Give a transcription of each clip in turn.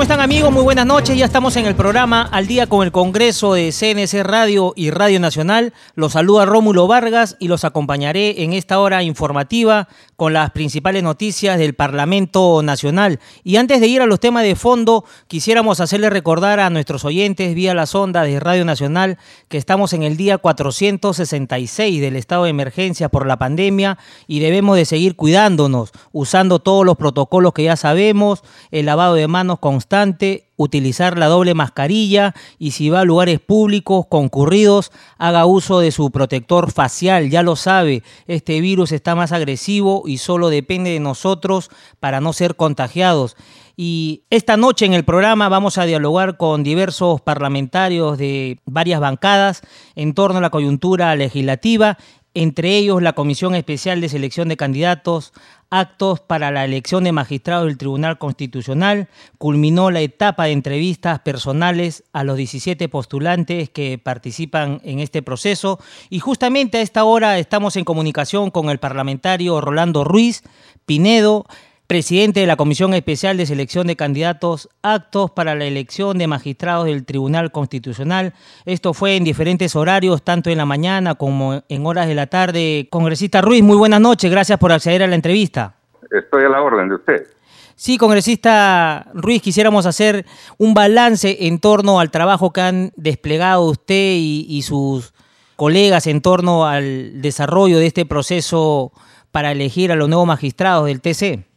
¿Cómo están amigos? Muy buenas noches. Ya estamos en el programa Al día con el Congreso de CNC Radio y Radio Nacional. Los saluda Rómulo Vargas y los acompañaré en esta hora informativa con las principales noticias del Parlamento Nacional. Y antes de ir a los temas de fondo, quisiéramos hacerle recordar a nuestros oyentes vía la sonda de Radio Nacional que estamos en el día 466 del estado de emergencia por la pandemia y debemos de seguir cuidándonos, usando todos los protocolos que ya sabemos, el lavado de manos con constante, utilizar la doble mascarilla y si va a lugares públicos concurridos, haga uso de su protector facial. Ya lo sabe, este virus está más agresivo y solo depende de nosotros para no ser contagiados. Y esta noche en el programa vamos a dialogar con diversos parlamentarios de varias bancadas en torno a la coyuntura legislativa entre ellos la Comisión Especial de Selección de Candidatos, actos para la elección de magistrados del Tribunal Constitucional, culminó la etapa de entrevistas personales a los 17 postulantes que participan en este proceso. Y justamente a esta hora estamos en comunicación con el parlamentario Rolando Ruiz Pinedo, presidente de la Comisión Especial de Selección de Candidatos, actos para la elección de magistrados del Tribunal Constitucional. Esto fue en diferentes horarios, tanto en la mañana como en horas de la tarde. Congresista Ruiz, muy buenas noches, gracias por acceder a la entrevista. Estoy a la orden de usted. Sí, congresista Ruiz, quisiéramos hacer un balance en torno al trabajo que han desplegado usted y, y sus colegas en torno al desarrollo de este proceso para elegir a los nuevos magistrados del TC.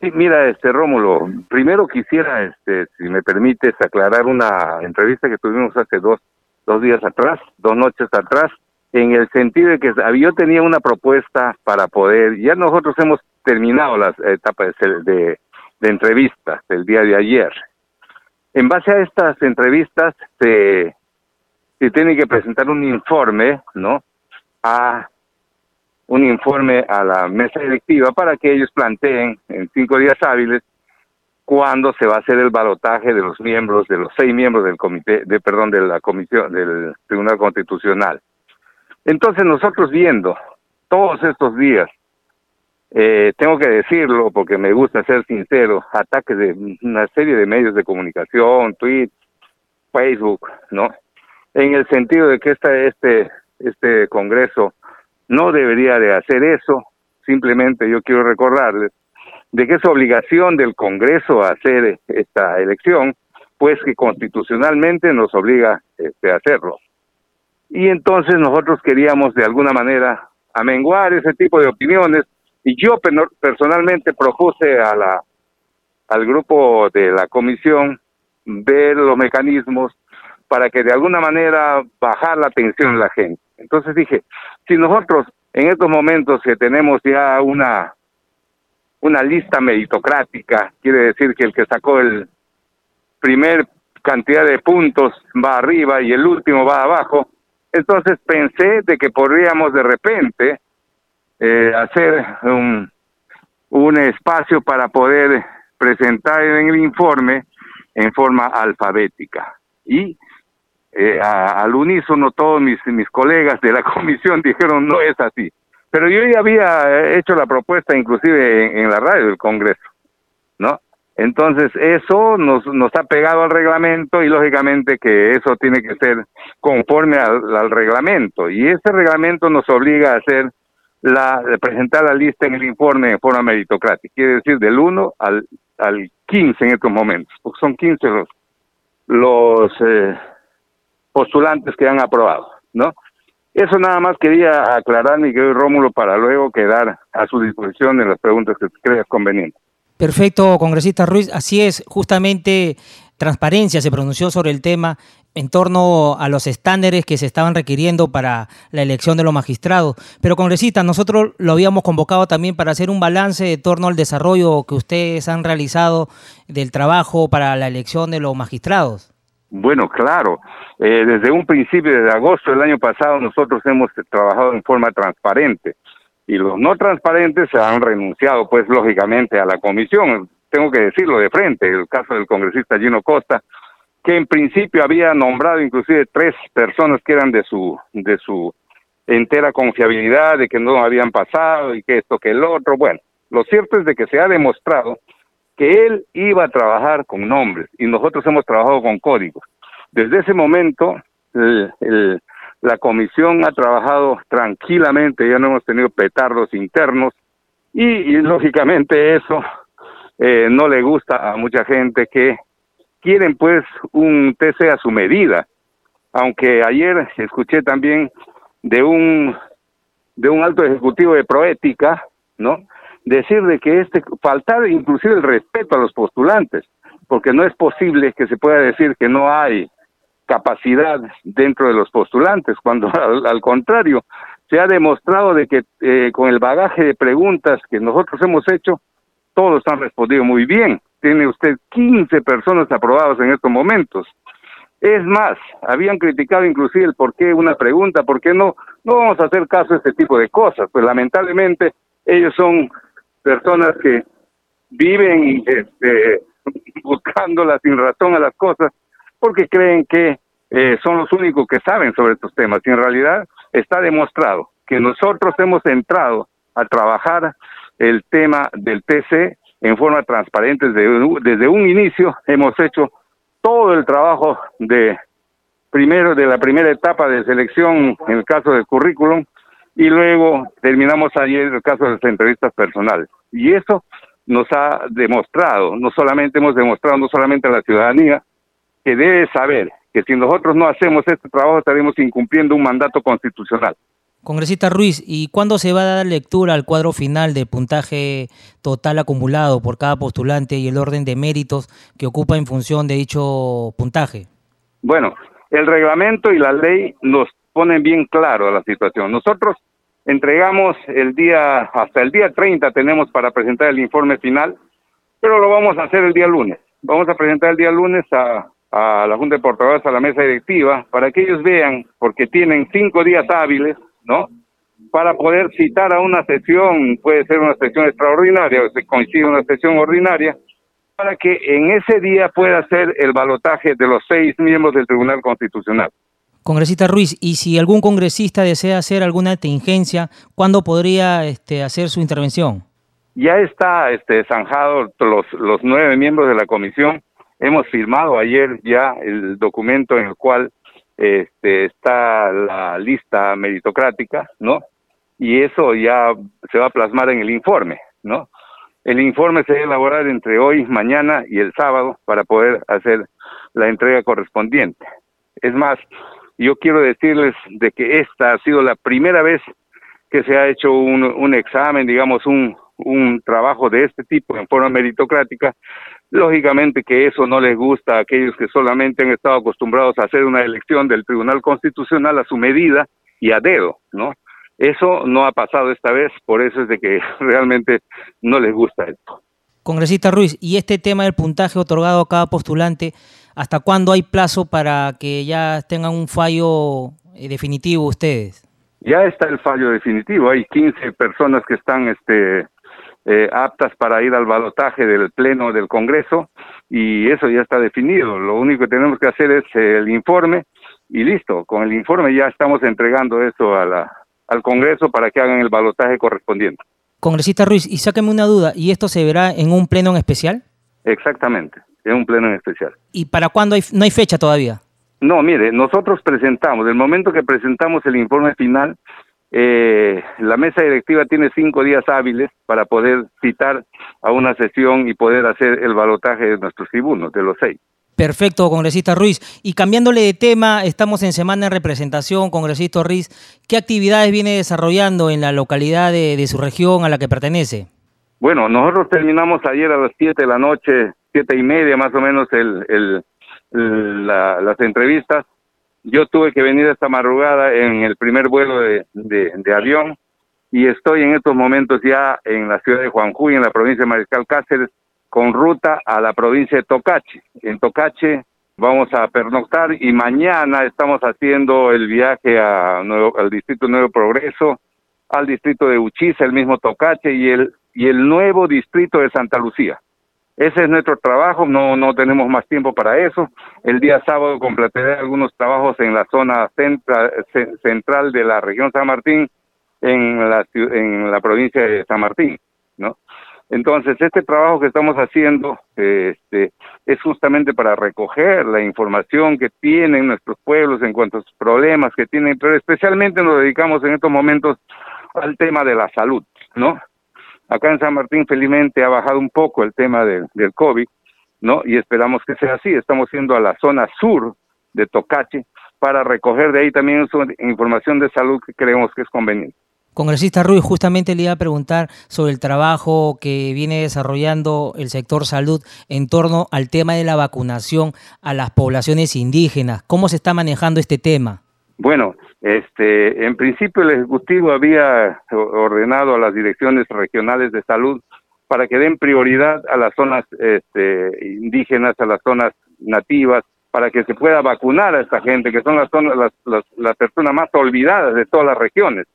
Sí, mira, este Rómulo, primero quisiera, este, si me permites, aclarar una entrevista que tuvimos hace dos, dos días atrás, dos noches atrás, en el sentido de que yo tenía una propuesta para poder, ya nosotros hemos terminado las etapas de, de entrevistas del día de ayer. En base a estas entrevistas se, se tiene que presentar un informe, ¿no? A un informe a la mesa directiva para que ellos planteen en cinco días hábiles cuándo se va a hacer el balotaje de los miembros, de los seis miembros del comité, de perdón, de la comisión del Tribunal Constitucional. Entonces nosotros viendo todos estos días, eh, tengo que decirlo porque me gusta ser sincero, ataques de una serie de medios de comunicación, tweets, Facebook, ¿no? En el sentido de que esta, este, este Congreso no debería de hacer eso. Simplemente yo quiero recordarles de que es obligación del Congreso hacer esta elección, pues que constitucionalmente nos obliga este, a hacerlo. Y entonces nosotros queríamos de alguna manera amenguar ese tipo de opiniones y yo personalmente propuse a la al grupo de la comisión ver los mecanismos para que de alguna manera bajar la tensión de la gente. Entonces dije, si nosotros en estos momentos que tenemos ya una una lista meritocrática, quiere decir que el que sacó el primer cantidad de puntos va arriba y el último va abajo, entonces pensé de que podríamos de repente eh, hacer un, un espacio para poder presentar en el informe en forma alfabética. Y eh, al unísono todos mis, mis colegas de la comisión dijeron no es así. Pero yo ya había hecho la propuesta inclusive en, la radio del Congreso, ¿no? Entonces eso nos, nos ha pegado al reglamento y lógicamente que eso tiene que ser conforme al, al reglamento y ese reglamento nos obliga a hacer la presentar la lista en el informe en forma meritocrática, quiere decir del 1 al, al 15 en estos momentos, porque son 15 los, los eh, postulantes que han aprobado, ¿no? Eso nada más quería aclarar, mi querido Rómulo, para luego quedar a su disposición en las preguntas que creas convenientes. Perfecto, congresista Ruiz. Así es, justamente Transparencia se pronunció sobre el tema en torno a los estándares que se estaban requiriendo para la elección de los magistrados. Pero congresista, nosotros lo habíamos convocado también para hacer un balance de torno al desarrollo que ustedes han realizado del trabajo para la elección de los magistrados. Bueno, claro. Eh, desde un principio, desde agosto del año pasado, nosotros hemos trabajado en forma transparente y los no transparentes se han renunciado, pues lógicamente, a la comisión. Tengo que decirlo de frente, el caso del congresista Gino Costa, que en principio había nombrado inclusive tres personas que eran de su de su entera confiabilidad, de que no habían pasado y que esto que el otro. Bueno, lo cierto es de que se ha demostrado que él iba a trabajar con nombres y nosotros hemos trabajado con códigos. Desde ese momento, la comisión ha trabajado tranquilamente, ya no hemos tenido petardos internos y, lógicamente eso eh, no le gusta a mucha gente que quieren pues un TC a su medida. Aunque ayer escuché también de un de un alto ejecutivo de Proética, ¿no? Decir de que este faltar inclusive el respeto a los postulantes, porque no es posible que se pueda decir que no hay capacidad dentro de los postulantes, cuando al, contrario se ha demostrado de que eh, con el bagaje de preguntas que nosotros hemos hecho, todos han respondido muy bien tiene usted 15 personas aprobadas en estos momentos. Es más, habían criticado inclusive el por qué una pregunta, por qué no, no vamos a hacer caso a este tipo de cosas. Pues lamentablemente ellos son personas que viven este, buscándola sin razón a las cosas porque creen que eh, son los únicos que saben sobre estos temas. Y en realidad está demostrado que nosotros hemos entrado a trabajar el tema del TC en forma transparente desde, desde un inicio. Hemos hecho todo el trabajo de primero de la primera etapa de selección en el caso del currículum y luego terminamos ayer el caso de las entrevistas personales. Y eso nos ha demostrado, no solamente hemos demostrado, no solamente a la ciudadanía, que debe saber que si nosotros no hacemos este trabajo estaremos incumpliendo un mandato constitucional. Congresista Ruiz, ¿y cuándo se va a dar lectura al cuadro final del puntaje total acumulado por cada postulante y el orden de méritos que ocupa en función de dicho puntaje? Bueno, el reglamento y la ley nos ponen bien claro la situación. Nosotros entregamos el día, hasta el día 30 tenemos para presentar el informe final, pero lo vamos a hacer el día lunes. Vamos a presentar el día lunes a, a la Junta de Portavoces, a la mesa directiva, para que ellos vean, porque tienen cinco días hábiles ¿no? Para poder citar a una sesión, puede ser una sesión extraordinaria o se coincide una sesión ordinaria, para que en ese día pueda ser el balotaje de los seis miembros del Tribunal Constitucional. Congresista Ruiz, y si algún congresista desea hacer alguna contingencia, ¿cuándo podría este, hacer su intervención? Ya está este, zanjado los, los nueve miembros de la comisión. Hemos firmado ayer ya el documento en el cual este, está la lista meritocrática, ¿no? Y eso ya se va a plasmar en el informe, ¿no? El informe se va a elaborar entre hoy, mañana y el sábado para poder hacer la entrega correspondiente. Es más, yo quiero decirles de que esta ha sido la primera vez que se ha hecho un, un examen, digamos, un, un trabajo de este tipo en forma meritocrática, lógicamente que eso no les gusta a aquellos que solamente han estado acostumbrados a hacer una elección del Tribunal Constitucional a su medida y a dedo, ¿no? Eso no ha pasado esta vez, por eso es de que realmente no les gusta esto. Congresista Ruiz, y este tema del puntaje otorgado a cada postulante, ¿hasta cuándo hay plazo para que ya tengan un fallo eh, definitivo ustedes? Ya está el fallo definitivo, hay 15 personas que están este, eh, aptas para ir al balotaje del Pleno del Congreso y eso ya está definido. Lo único que tenemos que hacer es el informe y listo. Con el informe ya estamos entregando eso a la, al Congreso para que hagan el balotaje correspondiente. Congresista Ruiz, y sáqueme una duda, ¿y esto se verá en un pleno en especial? Exactamente, en un pleno en especial. ¿Y para cuándo hay, no hay fecha todavía? No, mire, nosotros presentamos, el momento que presentamos el informe final, eh, la mesa directiva tiene cinco días hábiles para poder citar a una sesión y poder hacer el balotaje de nuestros tribunos, de los seis. Perfecto, congresista Ruiz. Y cambiándole de tema, estamos en semana de representación, congresista Ruiz. ¿Qué actividades viene desarrollando en la localidad de, su región a la que pertenece? Bueno, nosotros terminamos ayer a las siete de la noche, siete y media más o menos, el, el, las entrevistas. Yo tuve que venir esta madrugada en el primer vuelo de, de, avión y estoy en estos momentos ya en la ciudad de Juanjuy, en la provincia de Mariscal Cáceres, con ruta a la provincia de Tocache. En Tocache vamos a pernoctar y mañana estamos haciendo el viaje Nuevo, al distrito Nuevo Progreso, al distrito de Uchiza, el mismo Tocache y el y el nuevo distrito de Santa Lucía. Ese es nuestro trabajo, no no tenemos más tiempo para eso. El día sábado completaré algunos trabajos en la zona central de la región San Martín, en la en la provincia de San Martín, ¿no? Entonces, este trabajo que estamos haciendo este, es justamente para recoger la información que tienen nuestros pueblos en cuanto a sus problemas que tienen, pero especialmente nos dedicamos en estos momentos al tema de la salud, ¿no? Acá en San Martín felizmente ha bajado un poco el tema del, del COVID, ¿no? Y esperamos que sea así. Estamos yendo a la zona sur de Tocache para recoger de ahí también información de salud que creemos que es conveniente. Congresista Ruiz, justamente le iba a preguntar sobre el trabajo que viene desarrollando el sector salud en torno al tema de la vacunación a las poblaciones indígenas. ¿Cómo se está manejando este tema? Bueno, este, en principio el Ejecutivo había ordenado a las direcciones regionales de salud para que den prioridad a las zonas este, indígenas, a las zonas nativas, para que se pueda vacunar a esta gente, que son las, zonas, las, las personas más olvidadas de todas las regiones.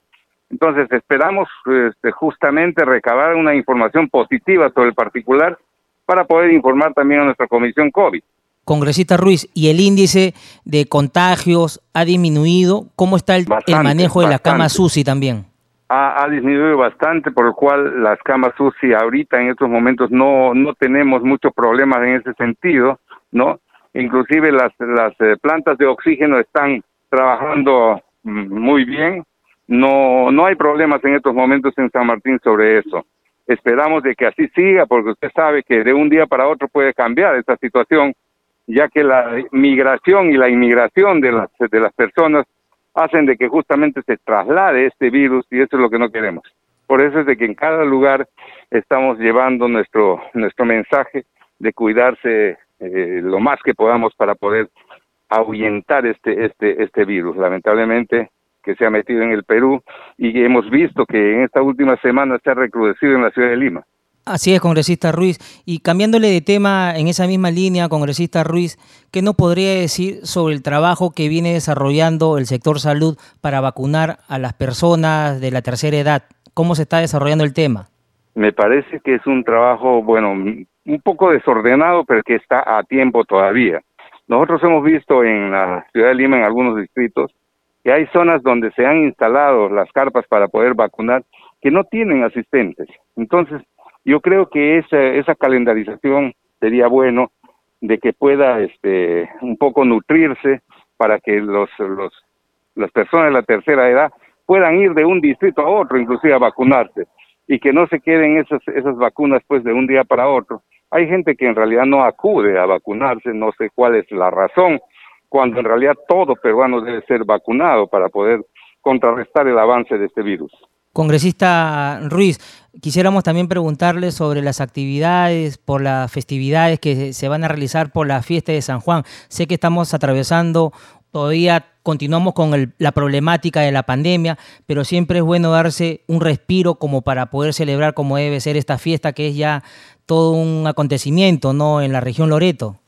Entonces esperamos este, justamente recabar una información positiva sobre el particular para poder informar también a nuestra comisión COVID. Congresista Ruiz, ¿y el índice de contagios ha disminuido? ¿Cómo está el, manejo de la cama SUSI también? Ha, disminuido bastante, por lo cual las camas SUSI ahorita en estos momentos no, no tenemos muchos problemas en ese sentido, ¿no? Inclusive las, las eh, plantas de oxígeno están trabajando mm, muy bien, no, no hay problemas en estos momentos en San Martín sobre eso. Esperamos de que así siga, porque usted sabe que de un día para otro puede cambiar esta situación, ya que la migración y la inmigración de las, de las personas hacen de que justamente se traslade este virus y eso es lo que no queremos. Por eso es de que en cada lugar estamos llevando nuestro, nuestro mensaje de cuidarse eh, lo más que podamos para poder ahuyentar este, este, este virus. Lamentablemente que se ha metido en el Perú y hemos visto que en esta última semana se ha recrudecido en la ciudad de Lima. Así es, congresista Ruiz. Y cambiándole de tema en esa misma línea, congresista Ruiz, ¿qué nos podría decir sobre el trabajo que viene desarrollando el sector salud para vacunar a las personas de la tercera edad? ¿Cómo se está desarrollando el tema? Me parece que es un trabajo, bueno, un poco desordenado, pero que está a tiempo todavía. Nosotros hemos visto en la ciudad de Lima, en algunos distritos, que hay zonas donde se han instalado las carpas para poder vacunar que no tienen asistentes. Entonces, yo creo que esa, esa calendarización sería bueno de que pueda este un poco nutrirse para que los, los las personas de la tercera edad puedan ir de un distrito a otro, inclusive a vacunarse, y que no se queden esas, esas vacunas pues de un día para otro. Hay gente que en realidad no acude a vacunarse, no sé cuál es la razón, cuando en realidad todo peruano debe ser vacunado para poder contrarrestar el avance de este virus. Congresista Ruiz, quisiéramos también preguntarle sobre las actividades por las festividades que se van a realizar por la fiesta de San Juan. Sé que estamos atravesando, todavía continuamos con la problemática de la pandemia, pero siempre es bueno darse un respiro como para poder celebrar como debe ser esta fiesta que es ya todo un acontecimiento, ¿no? En la región Loreto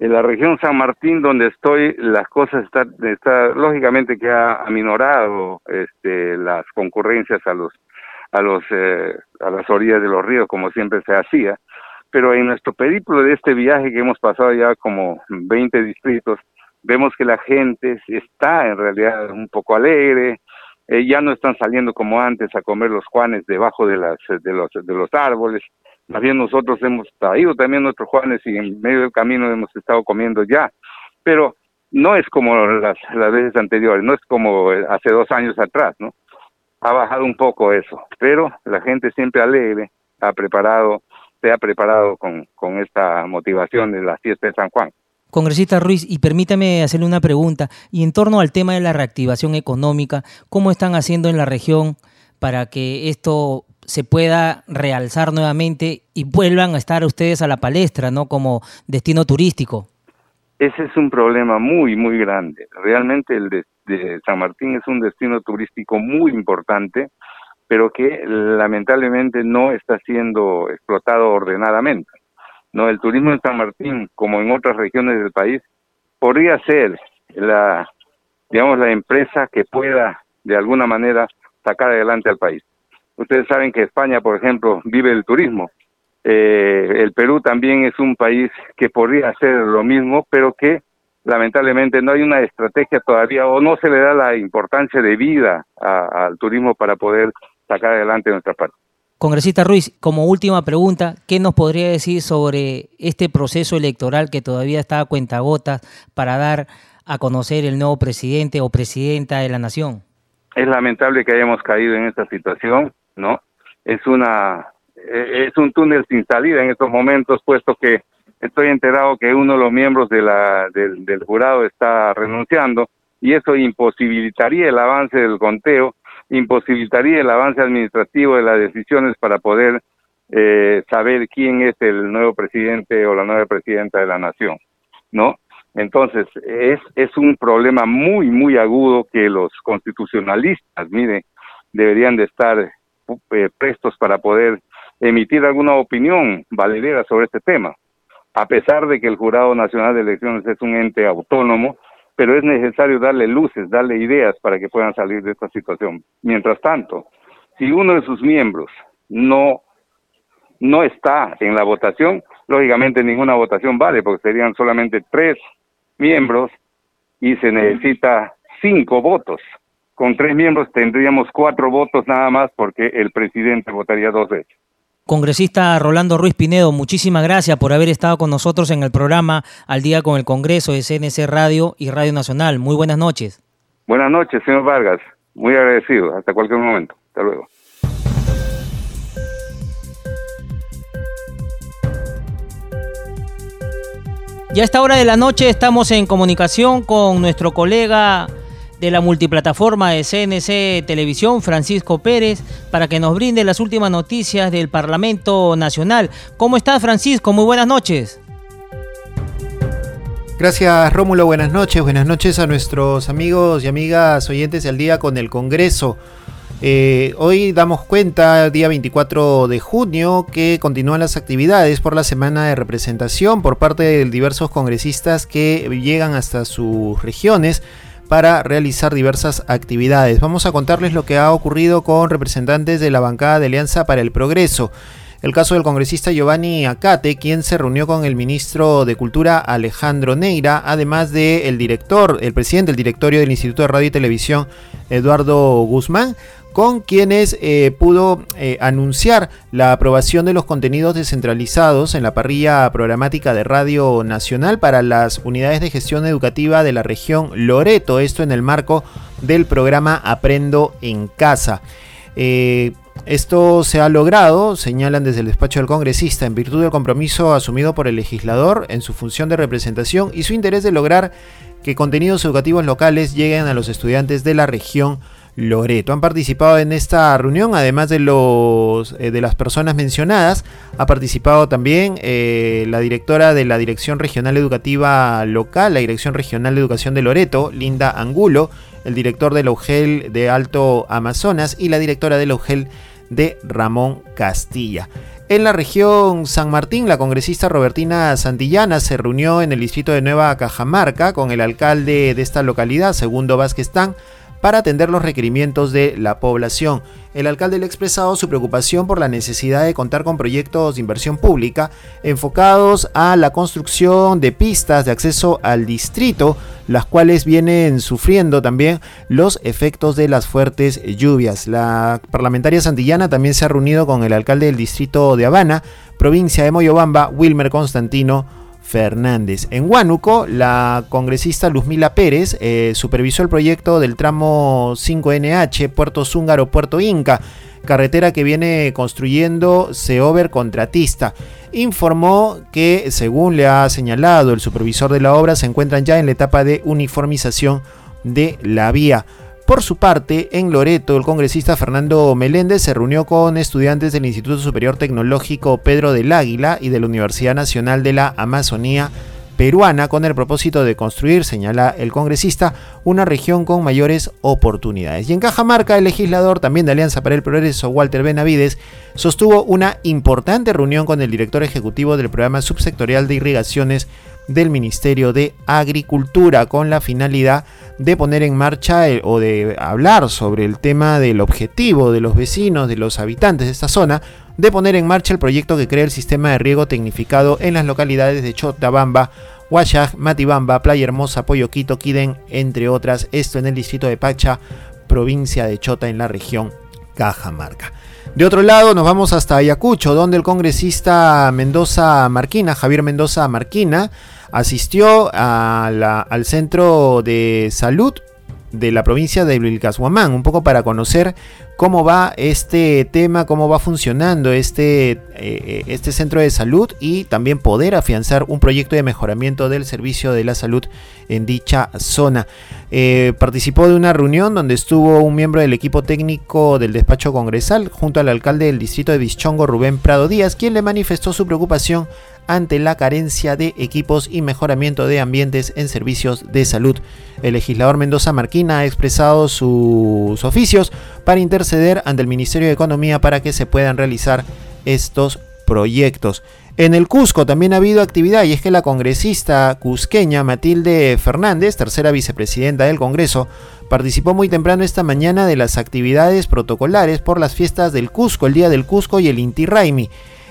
en la región San Martín donde estoy las cosas están está lógicamente que ha aminorado este las concurrencias a los a los eh, a las orillas de los ríos como siempre se hacía. Pero en nuestro periplo de este viaje que hemos pasado ya como 20 distritos vemos que la gente está en realidad un poco alegre eh, ya no están saliendo como antes a comer los juanes debajo de las de los de los árboles más bien nosotros hemos traído también nuestros Juanes y en medio del camino hemos estado comiendo ya. Pero no es como las, las veces anteriores, no es como hace dos años atrás, ¿no? Ha bajado un poco eso, pero la gente siempre alegre, ha preparado, se ha preparado con, con esta motivación de la fiesta de San Juan. Congresista Ruiz, y permítame hacerle una pregunta, y en torno al tema de la reactivación económica, ¿cómo están haciendo en la región para que esto se pueda realzar nuevamente y vuelvan a estar ustedes a la palestra, ¿no? Como destino turístico. ese es un problema muy, muy grande. Realmente el de, San Martín es un destino turístico muy importante, pero que lamentablemente no está siendo explotado ordenadamente. No, el turismo en San Martín, como en otras regiones del país, podría ser la, digamos, la empresa que pueda de alguna manera sacar adelante al país. Ustedes saben que España, por ejemplo, vive el turismo. Eh, el Perú también es un país que podría hacer lo mismo, pero que lamentablemente no hay una estrategia todavía o no se le da la importancia de vida al turismo para poder sacar adelante nuestra parte. Congresista Ruiz, como última pregunta, ¿qué nos podría decir sobre este proceso electoral que todavía está a cuentagotas para dar a conocer el nuevo presidente o presidenta de la nación? Es lamentable que hayamos caído en esta situación, ¿no? Es una eh, es un túnel sin salida en estos momentos, puesto que estoy enterado que uno de los miembros de la, del, jurado está renunciando y eso imposibilitaría el avance del conteo, imposibilitaría el avance administrativo de las decisiones para poder eh, saber quién es el nuevo presidente o la nueva presidenta de la nación, ¿no? Entonces, es, es un problema muy, muy agudo que los constitucionalistas, mire, deberían de estar eh, prestos para poder emitir alguna opinión valedera sobre este tema, a pesar de que el Jurado Nacional de Elecciones es un ente autónomo, pero es necesario darle luces, darle ideas para que puedan salir de esta situación. Mientras tanto, si uno de sus miembros no, no está en la votación, lógicamente ninguna votación vale, porque serían solamente tres miembros y se necesita cinco votos. Con tres miembros tendríamos cuatro votos nada más porque el presidente votaría dos veces. Congresista Rolando Ruiz Pinedo, muchísimas gracias por haber estado con nosotros en el programa Al Día con el Congreso de CNC Radio y Radio Nacional. Muy buenas noches. Buenas noches, señor Vargas. Muy agradecido. Hasta cualquier momento. Hasta luego. Ya a esta hora de la noche estamos en comunicación con nuestro colega de la multiplataforma de CNC Televisión, Francisco Pérez, para que nos brinde las últimas noticias del Parlamento Nacional. ¿Cómo estás, Francisco? Muy buenas noches. Gracias Rómulo, buenas noches, buenas noches a nuestros amigos y amigas oyentes del día con el Congreso. Eh, hoy damos cuenta, día 24 de junio, que continúan las actividades por la semana de representación por parte de diversos congresistas que llegan hasta sus regiones para realizar diversas actividades. Vamos a contarles lo que ha ocurrido con representantes de la bancada de Alianza para el Progreso. El caso del congresista Giovanni Acate, quien se reunió con el ministro de Cultura Alejandro Neira, además del director, el presidente del directorio del Instituto de Radio y Televisión, Eduardo Guzmán, con quienes eh, pudo eh, anunciar la aprobación de los contenidos descentralizados en la parrilla programática de Radio Nacional para las unidades de gestión educativa de la región Loreto, esto en el marco del programa Aprendo en Casa. Eh, esto se ha logrado, señalan desde el despacho del congresista, en virtud del compromiso asumido por el legislador en su función de representación y su interés de lograr que contenidos educativos locales lleguen a los estudiantes de la región Loreto. Han participado en esta reunión, además de, los, eh, de las personas mencionadas, ha participado también eh, la directora de la Dirección Regional Educativa Local, la Dirección Regional de Educación de Loreto, Linda Angulo, el director de la UGEL de Alto Amazonas y la directora de la UGEL de Ramón Castilla. En la región San Martín, la congresista Robertina Santillana se reunió en el distrito de Nueva Cajamarca con el alcalde de esta localidad, Segundo Vázquez Tan, para atender los requerimientos de la población. El alcalde le ha expresado su preocupación por la necesidad de contar con proyectos de inversión pública enfocados a la construcción de pistas de acceso al distrito, las cuales vienen sufriendo también los efectos de las fuertes lluvias. La parlamentaria santillana también se ha reunido con el alcalde del distrito de Habana, provincia de Moyobamba, Wilmer Constantino Fernández. En Huánuco, la congresista Luzmila Pérez eh, supervisó el proyecto del tramo 5NH Puerto Zúngaro Puerto Inca, carretera que viene construyendo Seover Contratista. Informó que, según le ha señalado el supervisor de la obra, se encuentran ya en la etapa de uniformización de la vía. Por su parte, en Loreto, el congresista Fernando Meléndez se reunió con estudiantes del Instituto Superior Tecnológico Pedro del Águila y de la Universidad Nacional de la Amazonía peruana con el propósito de construir, señala el congresista, una región con mayores oportunidades. Y en Cajamarca, el legislador también de Alianza para el Progreso, Walter Benavides, sostuvo una importante reunión con el director ejecutivo del programa subsectorial de irrigaciones del Ministerio de Agricultura con la finalidad de poner en marcha o de hablar sobre el tema del objetivo de los vecinos, de los habitantes de esta zona, de poner en marcha el proyecto que crea el sistema de riego tecnificado en las localidades de Chotabamba, Huayaj, Matibamba, Playa Hermosa, Poyoquito, Quiden, entre otras, esto en el distrito de Pacha, provincia de Chota, en la región Cajamarca. De otro lado, nos vamos hasta Ayacucho, donde el congresista Mendoza Marquina, Javier Mendoza Marquina, asistió al centro de salud de la provincia de Vilcashuamán, un poco para conocer cómo va este tema, cómo va funcionando este, eh, este centro de salud y también poder afianzar un proyecto de mejoramiento del servicio de la salud en dicha zona. Eh, participó de una reunión donde estuvo un miembro del equipo técnico del despacho congresal junto al alcalde del distrito de Bichongo, Rubén Prado Díaz, quien le manifestó su preocupación ante la carencia de equipos y mejoramiento de ambientes en servicios de salud. El legislador Mendoza Marquina ha expresado sus oficios para interceder ante el Ministerio de Economía para que se puedan realizar estos proyectos. En el Cusco también ha habido actividad y es que la congresista cusqueña Matilde Fernández, tercera vicepresidenta del Congreso, participó muy temprano esta mañana de las actividades protocolares por las fiestas del Cusco, el Día del Cusco y el Inti Raimi.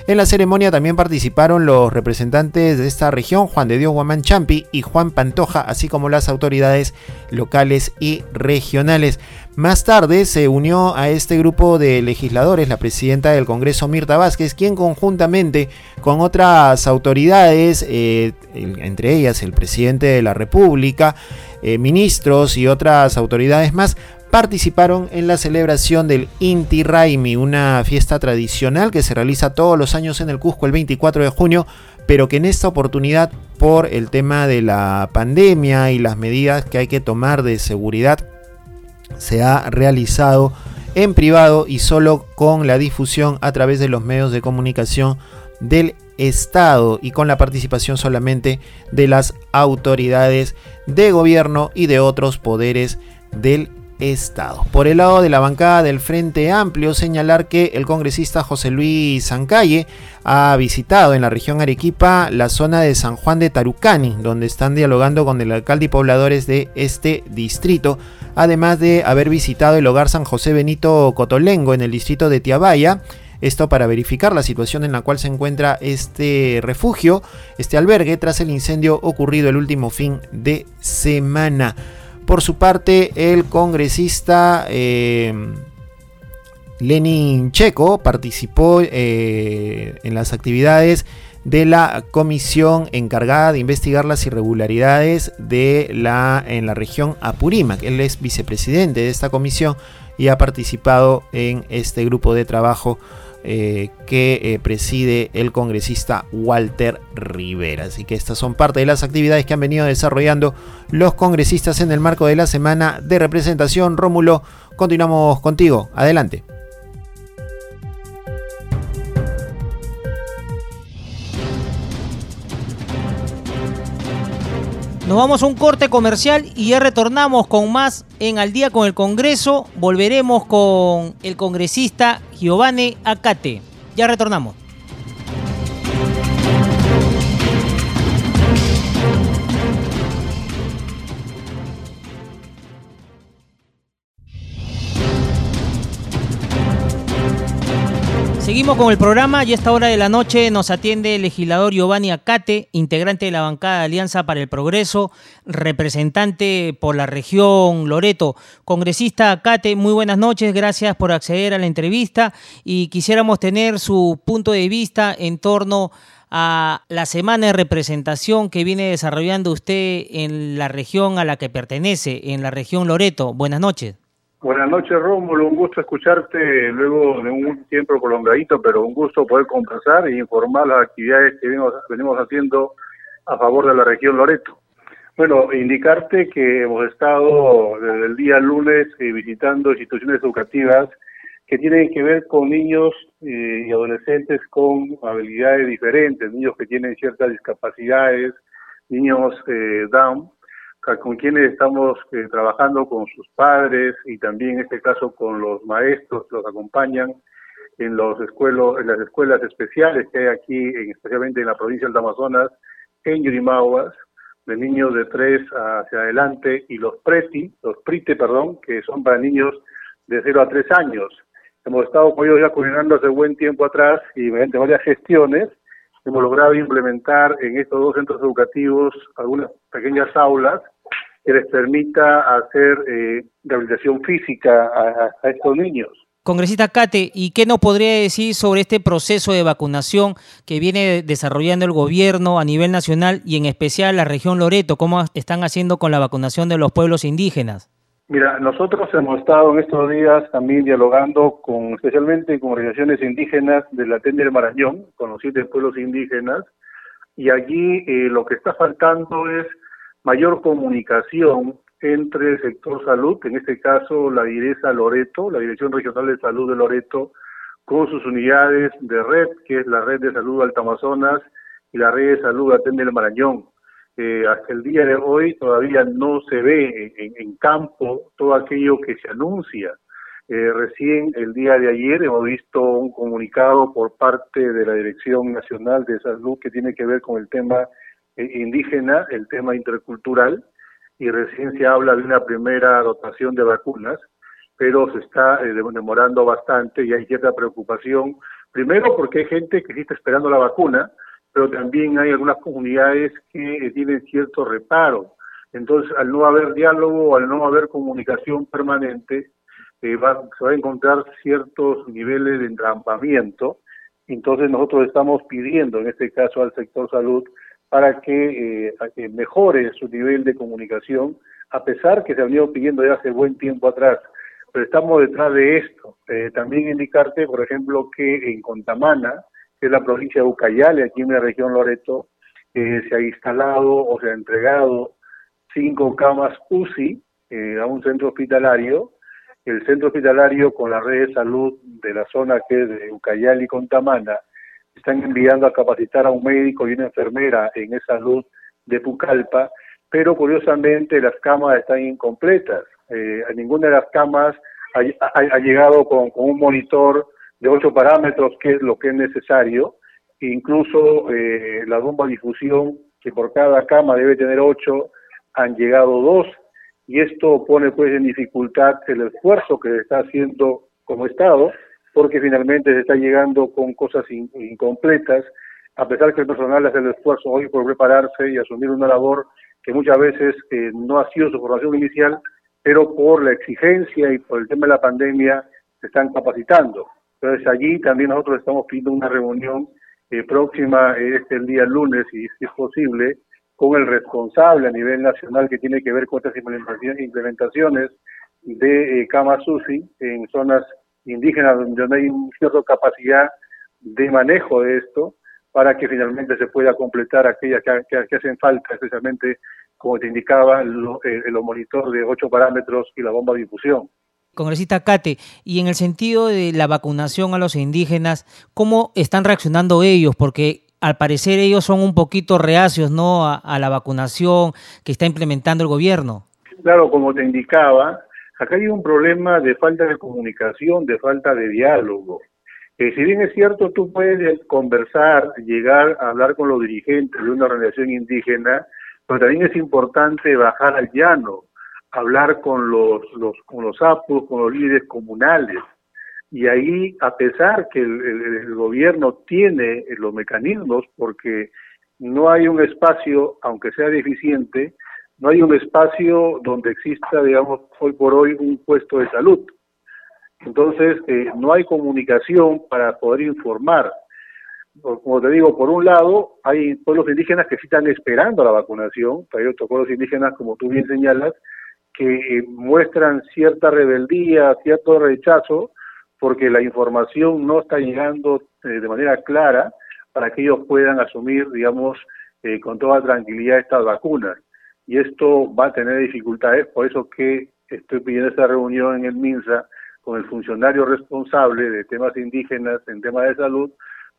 En la ceremonia también participaron los representantes de esta región, Juan de Dios Guamán Champi y Juan Pantoja, así como las autoridades locales y regionales. Más tarde se unió a este grupo de legisladores la presidenta del Congreso, Mirta Vázquez, quien conjuntamente con otras autoridades, eh, entre ellas el presidente de la República, eh, ministros y otras autoridades más, participaron en la celebración del Inti Raimi, una fiesta tradicional que se realiza todos los años en el Cusco el 24 de junio, pero que en esta oportunidad por el tema de la pandemia y las medidas que hay que tomar de seguridad se ha realizado en privado y solo con la difusión a través de los medios de comunicación del Estado y con la participación solamente de las autoridades de gobierno y de otros poderes del Estado. Por el lado de la bancada del Frente Amplio, señalar que el congresista José Luis Zancalle ha visitado en la región Arequipa la zona de San Juan de Tarucani, donde están dialogando con el alcalde y pobladores de este distrito, además de haber visitado el hogar San José Benito Cotolengo en el distrito de Tiabaya. Esto para verificar la situación en la cual se encuentra este refugio, este albergue, tras el incendio ocurrido el último fin de semana. Por su parte, el congresista eh, Lenin Checo participó eh, en las actividades de la comisión encargada de investigar las irregularidades de la, en la región Apurímac. Él es vicepresidente de esta comisión y ha participado en este grupo de trabajo eh, que eh, preside el congresista Walter Rivera. Así que estas son parte de las actividades que han venido desarrollando los congresistas en el marco de la semana de representación. Rómulo, continuamos contigo. Adelante. Nos vamos a un corte comercial y ya retornamos con más en Al día con el Congreso. Volveremos con el congresista Giovanni Acate. Ya retornamos. Seguimos con el programa y a esta hora de la noche nos atiende el legislador Giovanni Acate, integrante de la bancada de Alianza para el Progreso, representante por la región Loreto. Congresista Acate, muy buenas noches, gracias por acceder a la entrevista y quisiéramos tener su punto de vista en torno a la semana de representación que viene desarrollando usted en la región a la que pertenece, en la región Loreto. Buenas noches. Buenas noches, Rómulo. Un gusto escucharte luego de un tiempo prolongadito, pero un gusto poder conversar e informar las actividades que venimos, venimos haciendo a favor de la región Loreto. Bueno, indicarte que hemos estado desde el día lunes eh, visitando instituciones educativas que tienen que ver con niños eh, y adolescentes con habilidades diferentes, niños que tienen ciertas discapacidades, niños Down, con quienes estamos trabajando con sus padres y también en este caso con los maestros que los acompañan en los escuelos, en las escuelas especiales que hay aquí, especialmente en la provincia del Amazonas, en Yurimaguas, de niños de 3 hacia adelante, y los PRETI, los PRITE, perdón, que son para niños de 0 a 3 años. Hemos estado con ellos ya coordinando hace buen tiempo atrás y mediante varias gestiones hemos logrado implementar en estos dos centros educativos algunas pequeñas aulas que les permita hacer eh, rehabilitación física a estos niños. Congresista Cate, ¿y qué nos podría decir sobre este proceso de vacunación que viene desarrollando el gobierno a nivel nacional y en especial la región Loreto? ¿Cómo están haciendo con la vacunación de los pueblos indígenas? Mira, nosotros hemos estado en estos días también dialogando con, especialmente con organizaciones indígenas de la Tenda del Marañón, con los siete pueblos indígenas, y allí eh, lo que está faltando es mayor comunicación entre el sector salud, en este caso la DIRESA Loreto, la Dirección Regional de Salud de Loreto, con sus unidades de red, que es la Red de Salud Alta Amazonas y la Red de Salud Atende el Marañón. Eh, hasta el día de hoy todavía no se ve en, campo todo aquello que se anuncia. Eh, recién el día de ayer hemos visto un comunicado por parte de la Dirección Nacional de Salud que tiene que ver con el tema indígena, el tema intercultural, y recién se habla de una primera dotación de vacunas, pero se está eh, demorando bastante y hay cierta preocupación. Primero porque hay gente que sí está esperando la vacuna, pero también hay algunas comunidades que eh, tienen cierto reparo. Entonces, al no haber diálogo, al no haber comunicación permanente, eh, va, se va a encontrar ciertos niveles de entrampamiento. Entonces, nosotros estamos pidiendo, en este caso al sector salud, para que, eh, mejore su nivel de comunicación, a pesar que se ha venido pidiendo ya hace buen tiempo atrás. Pero estamos detrás de esto. Eh, también indicarte, por ejemplo, que en Contamana, que es la provincia de Ucayale, aquí en la región Loreto, eh, se ha instalado o se ha entregado cinco camas UCI a un centro hospitalario. El centro hospitalario con la red de salud de la zona que es de Ucayali y Contamana están enviando a capacitar a un médico y una enfermera en esa luz de Pucallpa, pero curiosamente las camas están incompletas. Eh, ninguna de las camas ha, llegado con, un monitor de ocho parámetros, que es lo que es necesario. Incluso eh, la bomba de difusión, que por cada cama debe tener ocho, han llegado dos. Y esto pone pues en dificultad el esfuerzo que está haciendo como Estado porque finalmente se está llegando con cosas incompletas, a pesar que el personal hace el esfuerzo hoy por prepararse y asumir una labor que muchas veces eh, no ha sido su formación inicial, pero por la exigencia y por el tema de la pandemia se están capacitando. Entonces allí también nosotros estamos pidiendo una reunión eh, próxima eh, este el día lunes, y si es posible, con el responsable a nivel nacional que tiene que ver con estas implementaciones de eh, Kama en zonas indígenas donde no hay cierta capacidad de manejo de esto para que finalmente se pueda completar aquellas que, hacen falta, especialmente, como te indicaba, el, el, monitor de ocho parámetros y la bomba de difusión. Congresista Cate, y en el sentido de la vacunación a los indígenas, ¿cómo están reaccionando ellos? Porque al parecer ellos son un poquito reacios ¿no? a la vacunación que está implementando el gobierno. Claro, como te indicaba, Acá hay un problema de falta de comunicación, de falta de diálogo. Eh, si bien es cierto, tú puedes conversar, llegar a hablar con los dirigentes de una organización indígena, pero también es importante bajar al llano, hablar con los, los, con los apus, con los líderes comunales. Y ahí, a pesar que el gobierno tiene los mecanismos, porque no hay un espacio, aunque sea deficiente, no hay un espacio donde exista, digamos, hoy por hoy un puesto de salud. Entonces, eh, no hay comunicación para poder informar. Como te digo, por un lado, hay pueblos indígenas que sí están esperando la vacunación, hay otros pueblos indígenas, como tú bien señalas, que eh, muestran cierta rebeldía, cierto rechazo, porque la información no está llegando eh, de manera clara para que ellos puedan asumir, digamos, con toda tranquilidad estas vacunas y esto va a tener dificultades, por eso que estoy pidiendo esta reunión en el MINSA con el funcionario responsable de temas indígenas en temas de salud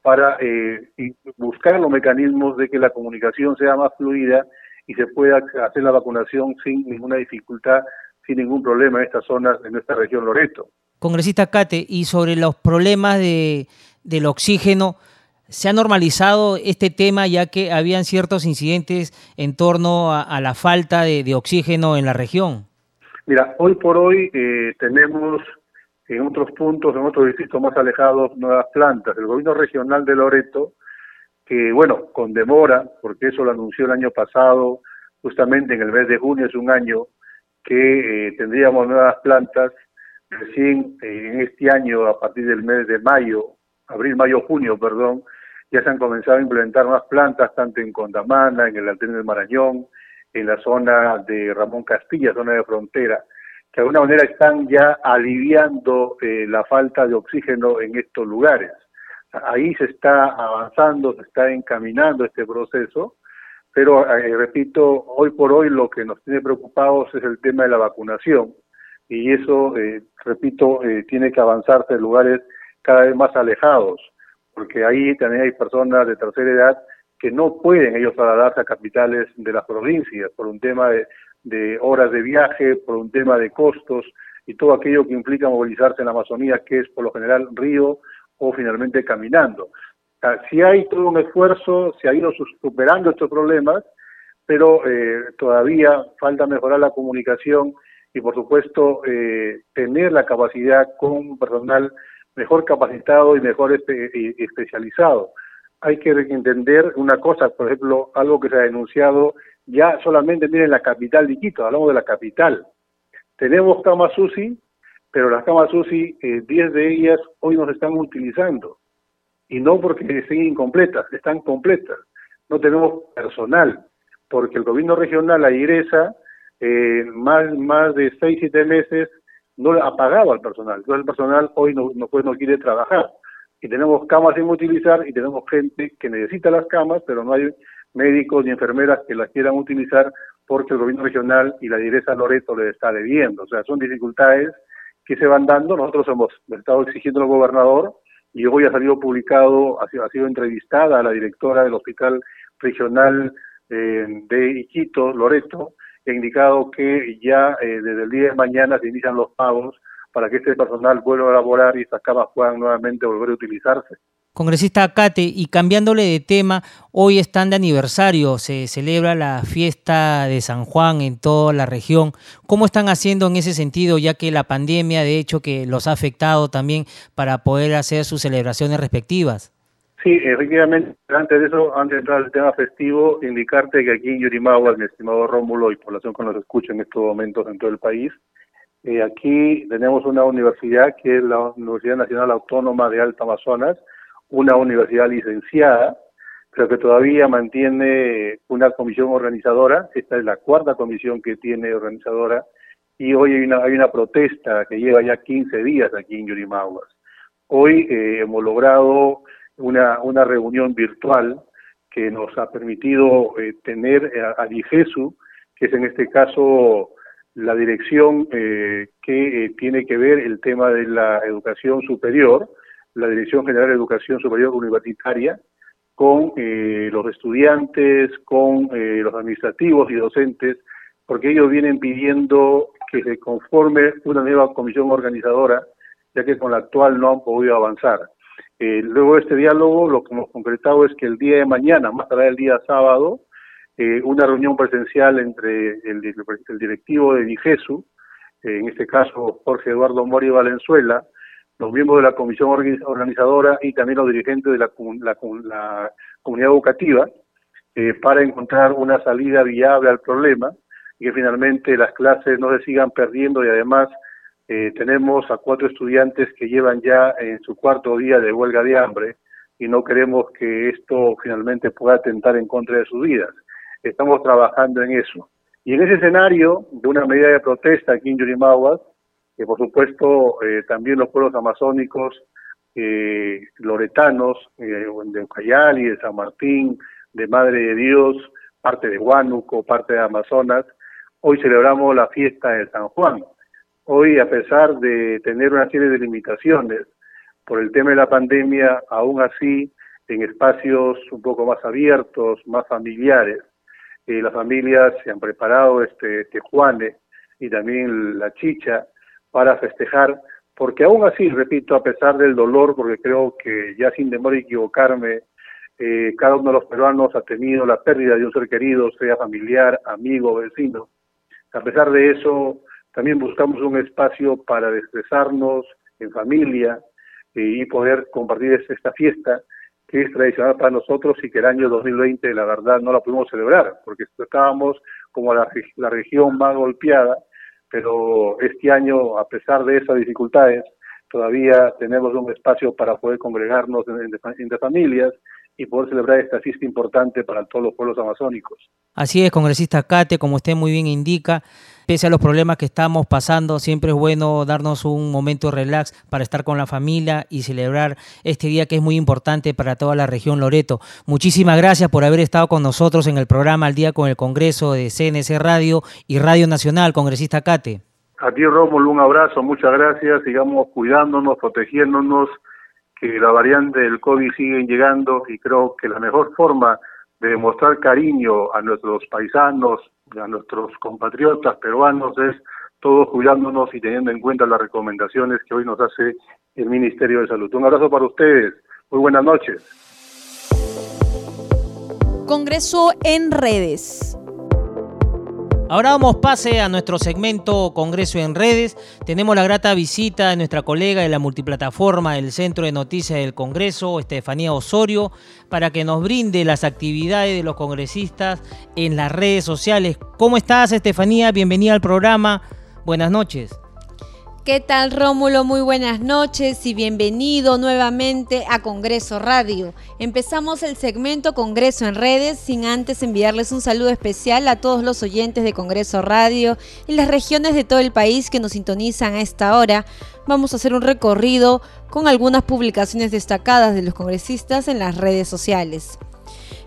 para eh, buscar los mecanismos de que la comunicación sea más fluida y se pueda hacer la vacunación sin ninguna dificultad, sin ningún problema en estas zonas, en nuestra región Loreto. Congresista Cate, y sobre los problemas de, del oxígeno, ¿se ha normalizado este tema ya que habían ciertos incidentes en torno a, la falta de, oxígeno en la región? Mira, hoy por hoy eh, tenemos en otros puntos, en otros distritos más alejados, nuevas plantas. El gobierno regional de Loreto, que bueno, con demora, porque eso lo anunció el año pasado, justamente en el mes de junio, es un año que eh, tendríamos nuevas plantas, recién eh, en este año, a partir del mes de mayo, abril, mayo, junio, perdón, ya se han comenzado a implementar nuevas plantas, tanto en Condamana, en el Altén del Marañón, en la zona de Ramón Castilla, zona de frontera, que de alguna manera están ya aliviando eh, la falta de oxígeno en estos lugares. Ahí se está avanzando, se está encaminando este proceso, pero eh, repito, hoy por hoy lo que nos tiene preocupados es el tema de la vacunación y eso, eh, repito, tiene que avanzarse en lugares cada vez más alejados, porque ahí también hay personas de tercera edad que no pueden ellos trasladarse a capitales de las provincias por un tema de, de horas de viaje, por un tema de costos y todo aquello que implica movilizarse en la Amazonía, que es por lo general río o finalmente caminando. Si hay todo un esfuerzo, se ha ido superando estos problemas, pero eh, todavía falta mejorar la comunicación y, por supuesto, eh, tener la capacidad con personal mejor capacitado y mejor especializado. Hay que entender una cosa, por ejemplo, algo que se ha denunciado ya solamente miren la capital de Quito, hablamos de la capital. Tenemos camas UCI, pero las camas UCI, 10 eh, de ellas hoy no se están utilizando. Y no porque estén incompletas, están completas. No tenemos personal, porque el gobierno regional, la IGRESA, eh, más, más de 6, 7 meses no ha pagado al personal. Entonces el personal hoy no, no, pues no quiere trabajar. Y tenemos camas sin utilizar y tenemos gente que necesita las camas, pero no hay médicos y enfermeras que las quieran utilizar porque el gobierno regional y la direza Loreto le está debiendo. O sea, son dificultades que se van dando. Nosotros hemos estado exigiendo al gobernador y hoy ha salido publicado, ha sido, ha sido entrevistada a la directora del Hospital Regional eh, de Iquito, Loreto, que ha indicado que ya eh, desde el día de mañana se inician los pagos para que este personal vuelva a laborar y estas camas puedan nuevamente volver a utilizarse. Congresista Cate, y cambiándole de tema, hoy están de aniversario, se celebra la fiesta de San Juan en toda la región. ¿Cómo están haciendo en ese sentido, ya que la pandemia, de hecho, que los ha afectado también para poder hacer sus celebraciones respectivas? Sí, efectivamente, antes de eso, antes de entrar al tema festivo, indicarte que aquí en Yurimagua, mi estimado Rómulo y población que nos escucha en estos momentos en todo el país, eh, aquí tenemos una universidad que es la Universidad Nacional Autónoma de Alta Amazonas, una universidad licenciada, pero que todavía mantiene una comisión organizadora. Esta es la cuarta comisión que tiene organizadora y hoy hay una, hay una protesta que lleva ya 15 días aquí en Yurimaguas. Hoy eh, hemos logrado una, una reunión virtual que nos ha permitido eh, tener a, a que es en este caso la dirección eh, que tiene que ver el tema de la educación superior, la Dirección General de Educación Superior Universitaria, con eh, los estudiantes, con eh, los administrativos y docentes, porque ellos vienen pidiendo que se conforme una nueva comisión organizadora, ya que con la actual no han podido avanzar. Eh, luego de este diálogo, lo que hemos concretado es que el día de mañana, más tarde el día sábado, una reunión presencial entre el, directivo de DIGESU, en este caso Jorge Eduardo Mori Valenzuela, los miembros de la comisión organizadora y también los dirigentes de la, comunidad educativa eh, para encontrar una salida viable al problema y que finalmente las clases no se sigan perdiendo y además eh, tenemos a cuatro estudiantes que llevan ya en su cuarto día de huelga de hambre y no queremos que esto finalmente pueda atentar en contra de sus vidas. Estamos trabajando en eso. Y en ese escenario de una medida de protesta aquí en Yurimaguas, que por supuesto eh, también los pueblos amazónicos eh, loretanos, eh, de Ucayali, de San Martín, de Madre de Dios, parte de Huánuco, parte de Amazonas, hoy celebramos la fiesta de San Juan. Hoy, a pesar de tener una serie de limitaciones por el tema de la pandemia, aún así en espacios un poco más abiertos, más familiares. Eh, las familias se han preparado este, este Juane y también la chicha para festejar, porque aún así, repito, a pesar del dolor, porque creo que ya sin demora equivocarme, eh, cada uno de los peruanos ha tenido la pérdida de un ser querido, sea familiar, amigo, vecino. A pesar de eso, también buscamos un espacio para desestresarnos en familia eh, y poder compartir esta fiesta que es tradicional para nosotros y que el año 2020 la verdad no la pudimos celebrar porque estábamos como la, la región más golpeada, pero este año a pesar de esas dificultades todavía tenemos un espacio para poder congregarnos entre familias y poder celebrar esta fiesta importante para todos los pueblos amazónicos. Así es, congresista Cate, como usted muy bien indica, pese a los problemas que estamos pasando, siempre es bueno darnos un momento relax para estar con la familia y celebrar este día que es muy importante para toda la región Loreto. Muchísimas gracias por haber estado con nosotros en el programa Al Día con el Congreso de CNC Radio y Radio Nacional, congresista Cate. A ti, Rómulo, un abrazo, muchas gracias. Sigamos cuidándonos, protegiéndonos que la variante del COVID sigue llegando y creo que la mejor forma de demostrar cariño a nuestros paisanos, a nuestros compatriotas peruanos es todos cuidándonos y teniendo en cuenta las recomendaciones que hoy nos hace el Ministerio de Salud. Un abrazo para ustedes. Muy buenas noches. Congreso en redes. Ahora damos pase a nuestro segmento Congreso en Redes. Tenemos la grata visita de nuestra colega de la multiplataforma del Centro de Noticias del Congreso, Estefanía Osorio, para que nos brinde las actividades de los congresistas en las redes sociales. ¿Cómo estás, Estefanía? Bienvenida al programa. Buenas noches. ¿Qué tal Rómulo? Muy buenas noches y bienvenido nuevamente a Congreso Radio. Empezamos el segmento Congreso en redes sin antes enviarles un saludo especial a todos los oyentes de Congreso Radio y las regiones de todo el país que nos sintonizan a esta hora. Vamos a hacer un recorrido con algunas publicaciones destacadas de los congresistas en las redes sociales.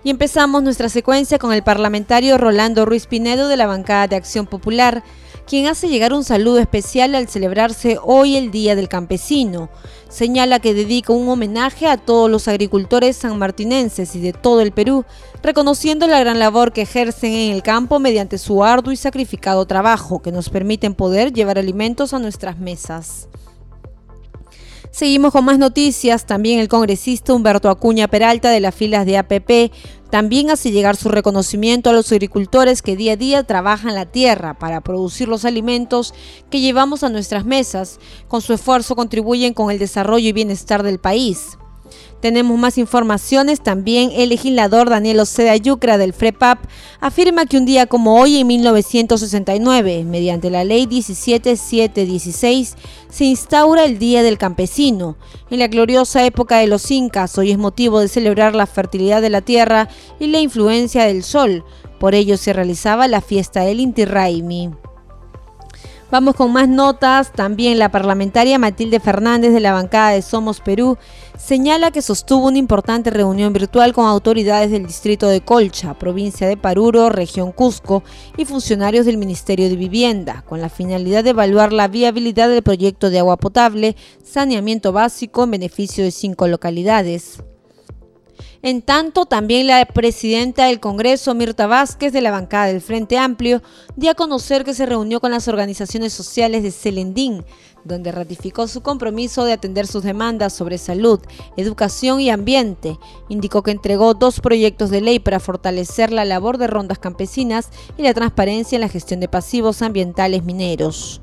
Y empezamos nuestra secuencia con el parlamentario Rolando Ruiz Pinedo de la bancada de Acción Popular quien hace llegar un saludo especial al celebrarse hoy el Día del Campesino. Señala que dedica un homenaje a todos los agricultores sanmartinenses y de todo el Perú, reconociendo la gran labor que ejercen en el campo mediante su arduo y sacrificado trabajo, que nos permiten poder llevar alimentos a nuestras mesas. Seguimos con más noticias. También el congresista Humberto Acuña Peralta de las filas de APP también hace llegar su reconocimiento a los agricultores que día a día trabajan la tierra para producir los alimentos que llevamos a nuestras mesas. Con su esfuerzo contribuyen con el desarrollo y bienestar del país. Tenemos más informaciones. También el legislador Daniel Oceda Yucra del FREPAP afirma que un día como hoy en 1969, mediante la ley 17716, se instaura el Día del Campesino. En la gloriosa época de los incas, hoy es motivo de celebrar la fertilidad de la tierra y la influencia del sol. Por ello se realizaba la fiesta del Inti. Vamos con más notas. También la parlamentaria Matilde Fernández de la bancada de Somos Perú señala que sostuvo una importante reunión virtual con autoridades del distrito de Colcha, provincia de Paruro, región Cusco y funcionarios del Ministerio de Vivienda, con la finalidad de evaluar la viabilidad del proyecto de agua potable, saneamiento básico en beneficio de cinco localidades. En tanto, también la presidenta del Congreso, Mirta Vázquez, de la bancada del Frente Amplio, dio a conocer que se reunió con las organizaciones sociales de Celendín, donde ratificó su compromiso de atender sus demandas sobre salud, educación y ambiente. Indicó que entregó dos proyectos de ley para fortalecer la labor de rondas campesinas y la transparencia en la gestión de pasivos ambientales mineros.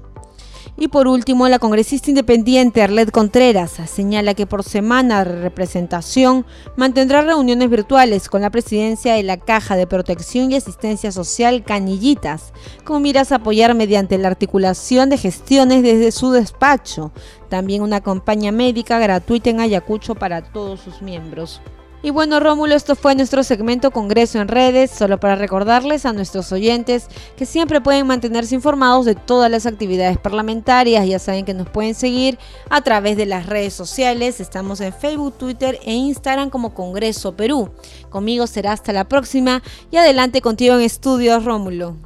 Y por último, la congresista independiente Arlet Contreras señala que por semana de representación mantendrá reuniones virtuales con la presidencia de la Caja de Protección y Asistencia Social Canillitas, con miras a apoyar mediante la articulación de gestiones desde su despacho. También una campaña médica gratuita en Ayacucho para todos sus miembros. Y bueno, Rómulo, esto fue nuestro segmento Congreso en redes, solo para recordarles a nuestros oyentes que siempre pueden mantenerse informados de todas las actividades parlamentarias, ya saben que nos pueden seguir a través de las redes sociales, estamos en Facebook, Twitter e Instagram como Congreso Perú. Conmigo será hasta la próxima y adelante contigo en estudios, Rómulo.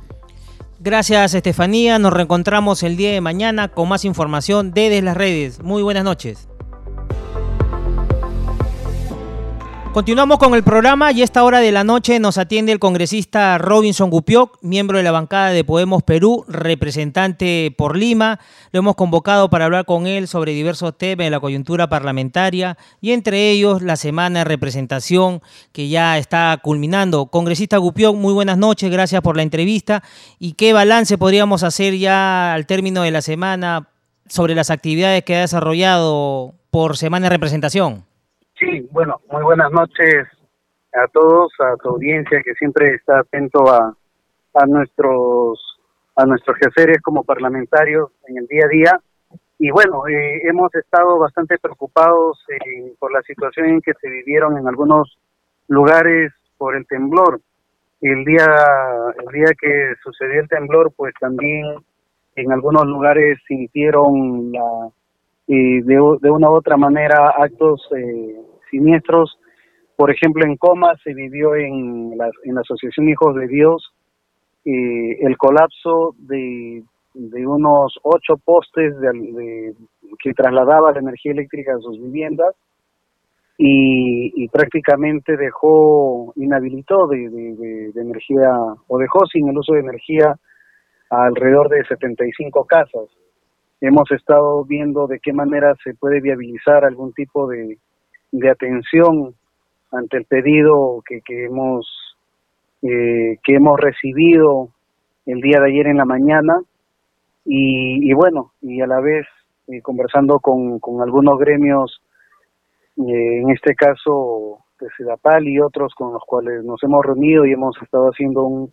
Gracias Estefanía, nos reencontramos el día de mañana con más información desde las redes. Muy buenas noches. Continuamos con el programa y a esta hora de la noche nos atiende el congresista Robinson Gupioc, miembro de la bancada de Podemos Perú, representante por Lima. Lo hemos convocado para hablar con él sobre diversos temas de la coyuntura parlamentaria y entre ellos la semana de representación que ya está culminando. Congresista Gupioc, muy buenas noches, gracias por la entrevista. ¿Y qué balance podríamos hacer ya al término de la semana sobre las actividades que ha desarrollado por semana de representación? Sí, bueno, muy buenas noches a todos, a tu audiencia que siempre está atento a, a nuestros a nuestros jefes como parlamentarios en el día a día. Y bueno, eh, hemos estado bastante preocupados por la situación en que se vivieron en algunos lugares por el temblor. El día, el día que sucedió el temblor, pues también en algunos lugares sintieron la, de, de, una u otra manera actos eh, siniestros. Por ejemplo, en Coma se vivió en la, Asociación Hijos de Dios el colapso de, unos ocho postes que trasladaba la energía eléctrica a sus viviendas y, y prácticamente dejó, inhabilitó de, de, energía o dejó sin el uso de energía alrededor de 75 casas. Hemos estado viendo de qué manera se puede viabilizar algún tipo de, de atención ante el pedido que, que hemos eh, que hemos recibido el día de ayer en la mañana. Y, y bueno y a la vez eh, conversando con, con, algunos gremios eh, en este caso de Sedapal y otros con los cuales nos hemos reunido y hemos estado haciendo un,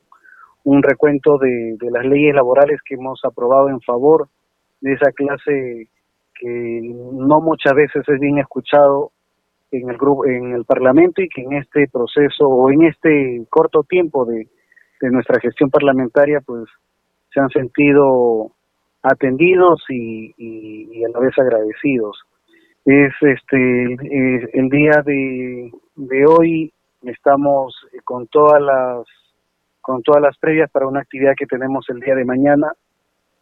un recuento de, de las leyes laborales que hemos aprobado en favor de esa clase que no muchas veces es bien escuchado en el grupo, en el Parlamento y que en este proceso o en este corto tiempo de, de nuestra gestión parlamentaria, pues se han sentido atendidos y, a la vez agradecidos. Es este el, día de, de hoy estamos con todas las con todas las previas para una actividad que tenemos el día de mañana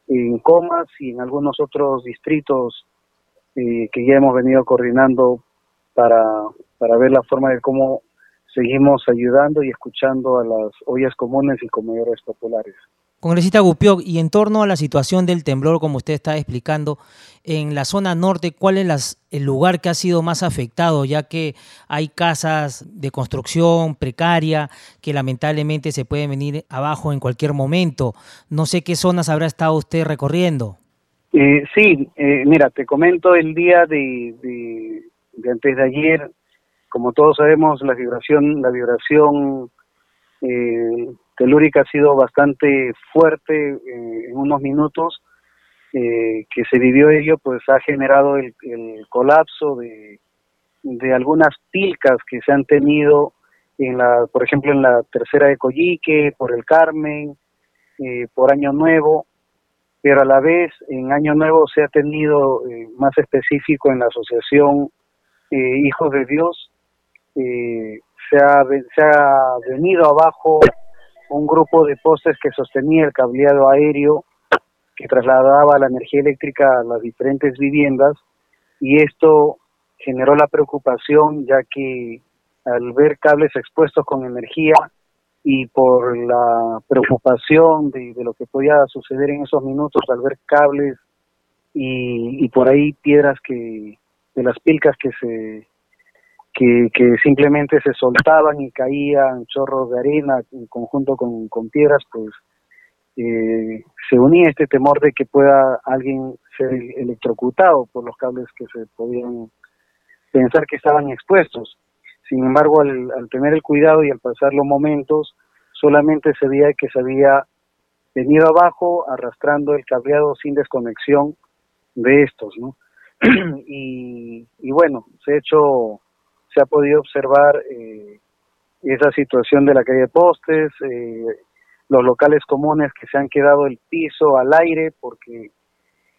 en Comas y en algunos otros distritos eh, que ya hemos venido coordinando para, para ver la forma de cómo seguimos ayudando y escuchando a las ollas comunes y comedores populares. Congresista Gupioc, y en torno a la situación del temblor, como usted está explicando, en la zona norte, ¿cuál es el lugar que ha sido más afectado? Ya que hay casas de construcción precaria que lamentablemente se pueden venir abajo en cualquier momento. No sé qué zonas habrá estado usted recorriendo. Eh, sí, eh, mira, te comento el día de, de antes de ayer. Como todos sabemos, la vibración, la vibración eh, telúrica ha sido bastante fuerte eh, en unos minutos eh, que se vivió ello, pues ha generado el, colapso de, de algunas pilcas que se han tenido en la, por ejemplo, en la tercera de Coyique, por el Carmen, eh, por Año Nuevo, pero a la vez en Año Nuevo se ha tenido más específico en la asociación eh, hijos de Dios, eh, se, ha, se ha venido abajo un grupo de postes que sostenía el cableado aéreo que trasladaba la energía eléctrica a las diferentes viviendas y esto generó la preocupación ya que al ver cables expuestos con energía y por la preocupación de, de lo que podía suceder en esos minutos al ver cables y, y por ahí piedras que, de las pilcas que se que, simplemente se soltaban y caían chorros de arena en conjunto con, con piedras, pues eh, se unía este temor de que pueda alguien ser electrocutado por los cables que se podían pensar que estaban expuestos. Sin embargo, al, al tener el cuidado y al pasar los momentos, solamente se veía que se había venido abajo arrastrando el cableado sin desconexión de estos, ¿no? y, y, bueno, se ha hecho, se ha podido observar eh, esa situación de la calle de postes, eh, los locales comunes que se han quedado el piso al aire porque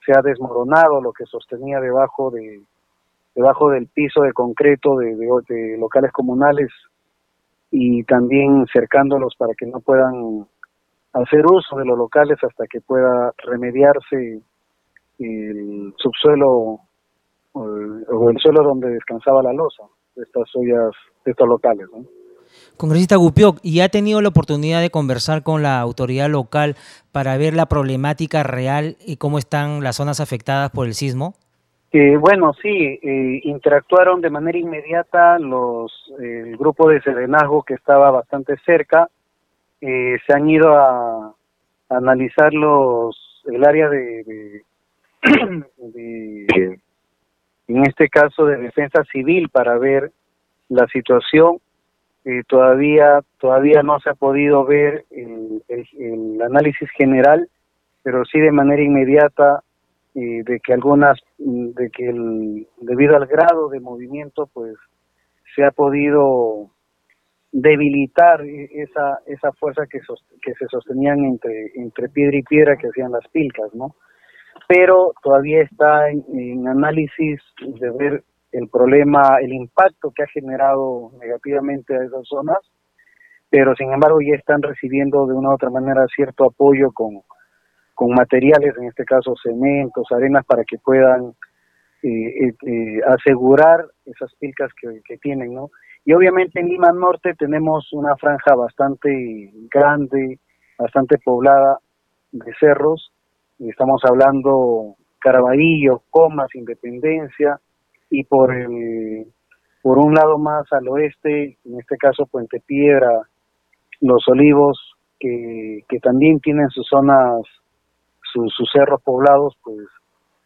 se ha desmoronado lo que sostenía debajo de debajo del piso de concreto de, de, locales comunales y también cercándolos para que no puedan hacer uso de los locales hasta que pueda remediarse el subsuelo o el, suelo donde descansaba la losa. de estas ollas, de estos locales. ¿no? Congresista Gupioc, ¿y ha tenido la oportunidad de conversar con la autoridad local para ver la problemática real y cómo están las zonas afectadas por el sismo? Eh, bueno, sí, eh, interactuaron de manera inmediata los el grupo de serenazgo que estaba bastante cerca. Eh, se han ido a, analizar los el área de, de, en este caso, de defensa civil para ver la situación eh, todavía todavía no se ha podido ver el, análisis general, pero sí de manera inmediata eh, de que algunas de que el, debido al grado de movimiento pues se ha podido debilitar e, esa esa fuerza que que se sostenían entre entre piedra y piedra que hacían las pilcas, ¿no? Pero todavía está en análisis de ver el problema, el impacto que ha generado negativamente a esas zonas, pero sin embargo ya están recibiendo de una u otra manera cierto apoyo con, con materiales, en este caso cementos, arenas, para que puedan eh, eh, eh, asegurar esas pilcas que, que tienen, ¿no? Y obviamente en Lima Norte tenemos una franja bastante grande, bastante poblada de cerros, estamos hablando Caraballo, Comas, Independencia, y por el por un lado más al oeste, en este caso Puente Piedra, Los Olivos, que, que también tienen sus zonas, sus, cerros poblados, pues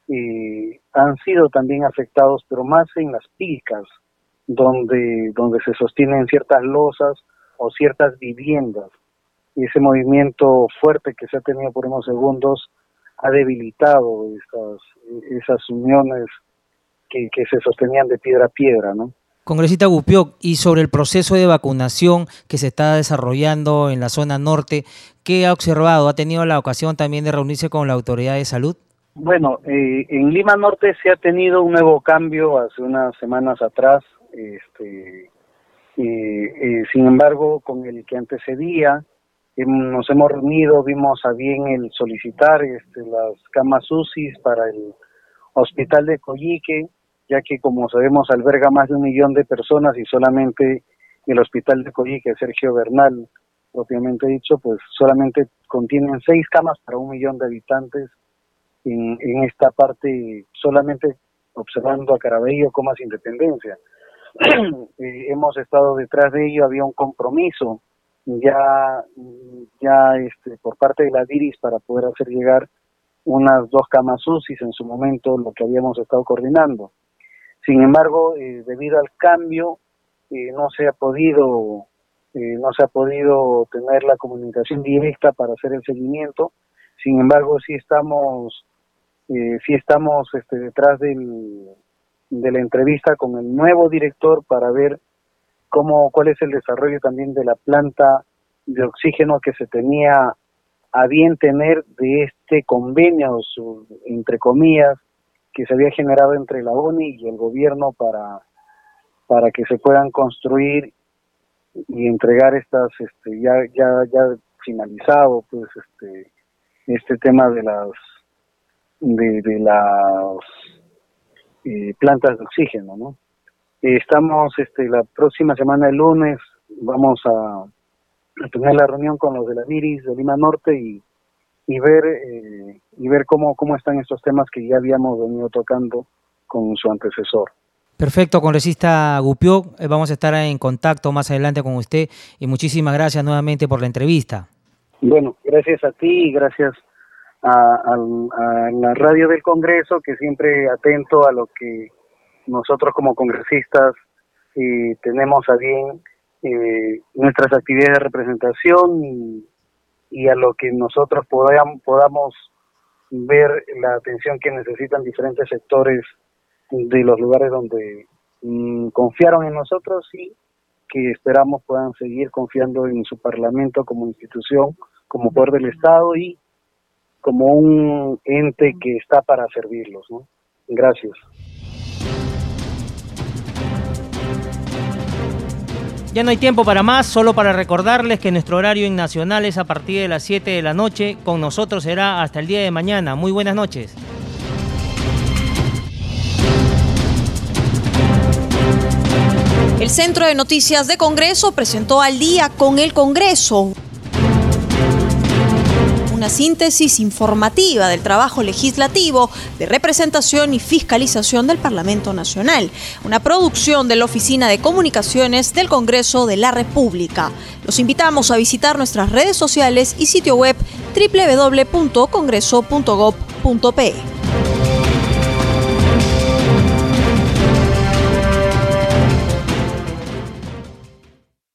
eh, han sido también afectados, pero más en las picas, donde, donde se sostienen ciertas losas o ciertas viviendas. Y ese movimiento fuerte que se ha tenido por unos segundos ha debilitado esas, esas uniones que, se sostenían de piedra a piedra, ¿no? Congresista Gupioc, y sobre el proceso de vacunación que se está desarrollando en la zona norte, ¿qué ha observado? ¿Ha tenido la ocasión también de reunirse con la autoridad de salud? Bueno, eh, en Lima Norte se ha tenido un nuevo cambio hace unas semanas atrás, este, eh, sin embargo, con el que antecedía, nos hemos reunido, vimos a bien el solicitar este, las camas UCI para el hospital de Coyique, ya que como sabemos alberga más de un millón de personas y solamente el hospital de Coyique, Sergio Bernal, propiamente dicho, pues solamente contienen seis camas para un millón de habitantes en, esta parte, solamente observando a Carabello Comas Independencia. Eh, hemos estado detrás de ello, había un compromiso ya, ya este, por parte de la DIRIS para poder hacer llegar unas dos camas UCI en su momento, lo que habíamos estado coordinando. Sin embargo, eh, debido al cambio, eh, no se ha podido eh, no se ha podido tener la comunicación directa para hacer el seguimiento. Sin embargo, sí estamos sí estamos este, detrás del, de la entrevista con el nuevo director para ver cómo cuál es el desarrollo también de la planta de oxígeno que se tenía a bien tener de este convenio, entre comillas, que se había generado entre la ONI y el gobierno para, para que se puedan construir y entregar estas, este, ya, ya, ya finalizado, pues, este, este tema de las, de, las eh, plantas de oxígeno, ¿no? Estamos, este, la próxima semana, el lunes, vamos a, tener la reunión con los de la Viris de Lima Norte y, y ver eh, y ver cómo, cómo están estos temas que ya habíamos venido tocando con su antecesor. Perfecto, congresista Gupió, eh, vamos a estar en contacto más adelante con usted y muchísimas gracias nuevamente por la entrevista. Bueno, gracias a ti y gracias a, la radio del Congreso que siempre atento a lo que nosotros como congresistas tenemos a bien eh, nuestras actividades de representación y, a lo que nosotros podamos, podamos ver la atención que necesitan diferentes sectores de los lugares donde mm, confiaron en nosotros y que esperamos puedan seguir confiando en su parlamento como institución, como poder del Estado y como un ente que está para servirlos. ¿no? Gracias. Ya no hay tiempo para más, solo para recordarles que nuestro horario en Nacional es a partir de las 7 de la noche. Con nosotros será hasta el día de mañana. Muy buenas noches. El Centro de Noticias de Congreso presentó al día con el Congreso una síntesis informativa del trabajo legislativo de representación y fiscalización del Parlamento Nacional, una producción de la Oficina de Comunicaciones del Congreso de la República. Los invitamos a visitar nuestras redes sociales y sitio web www.congreso.gov.pe.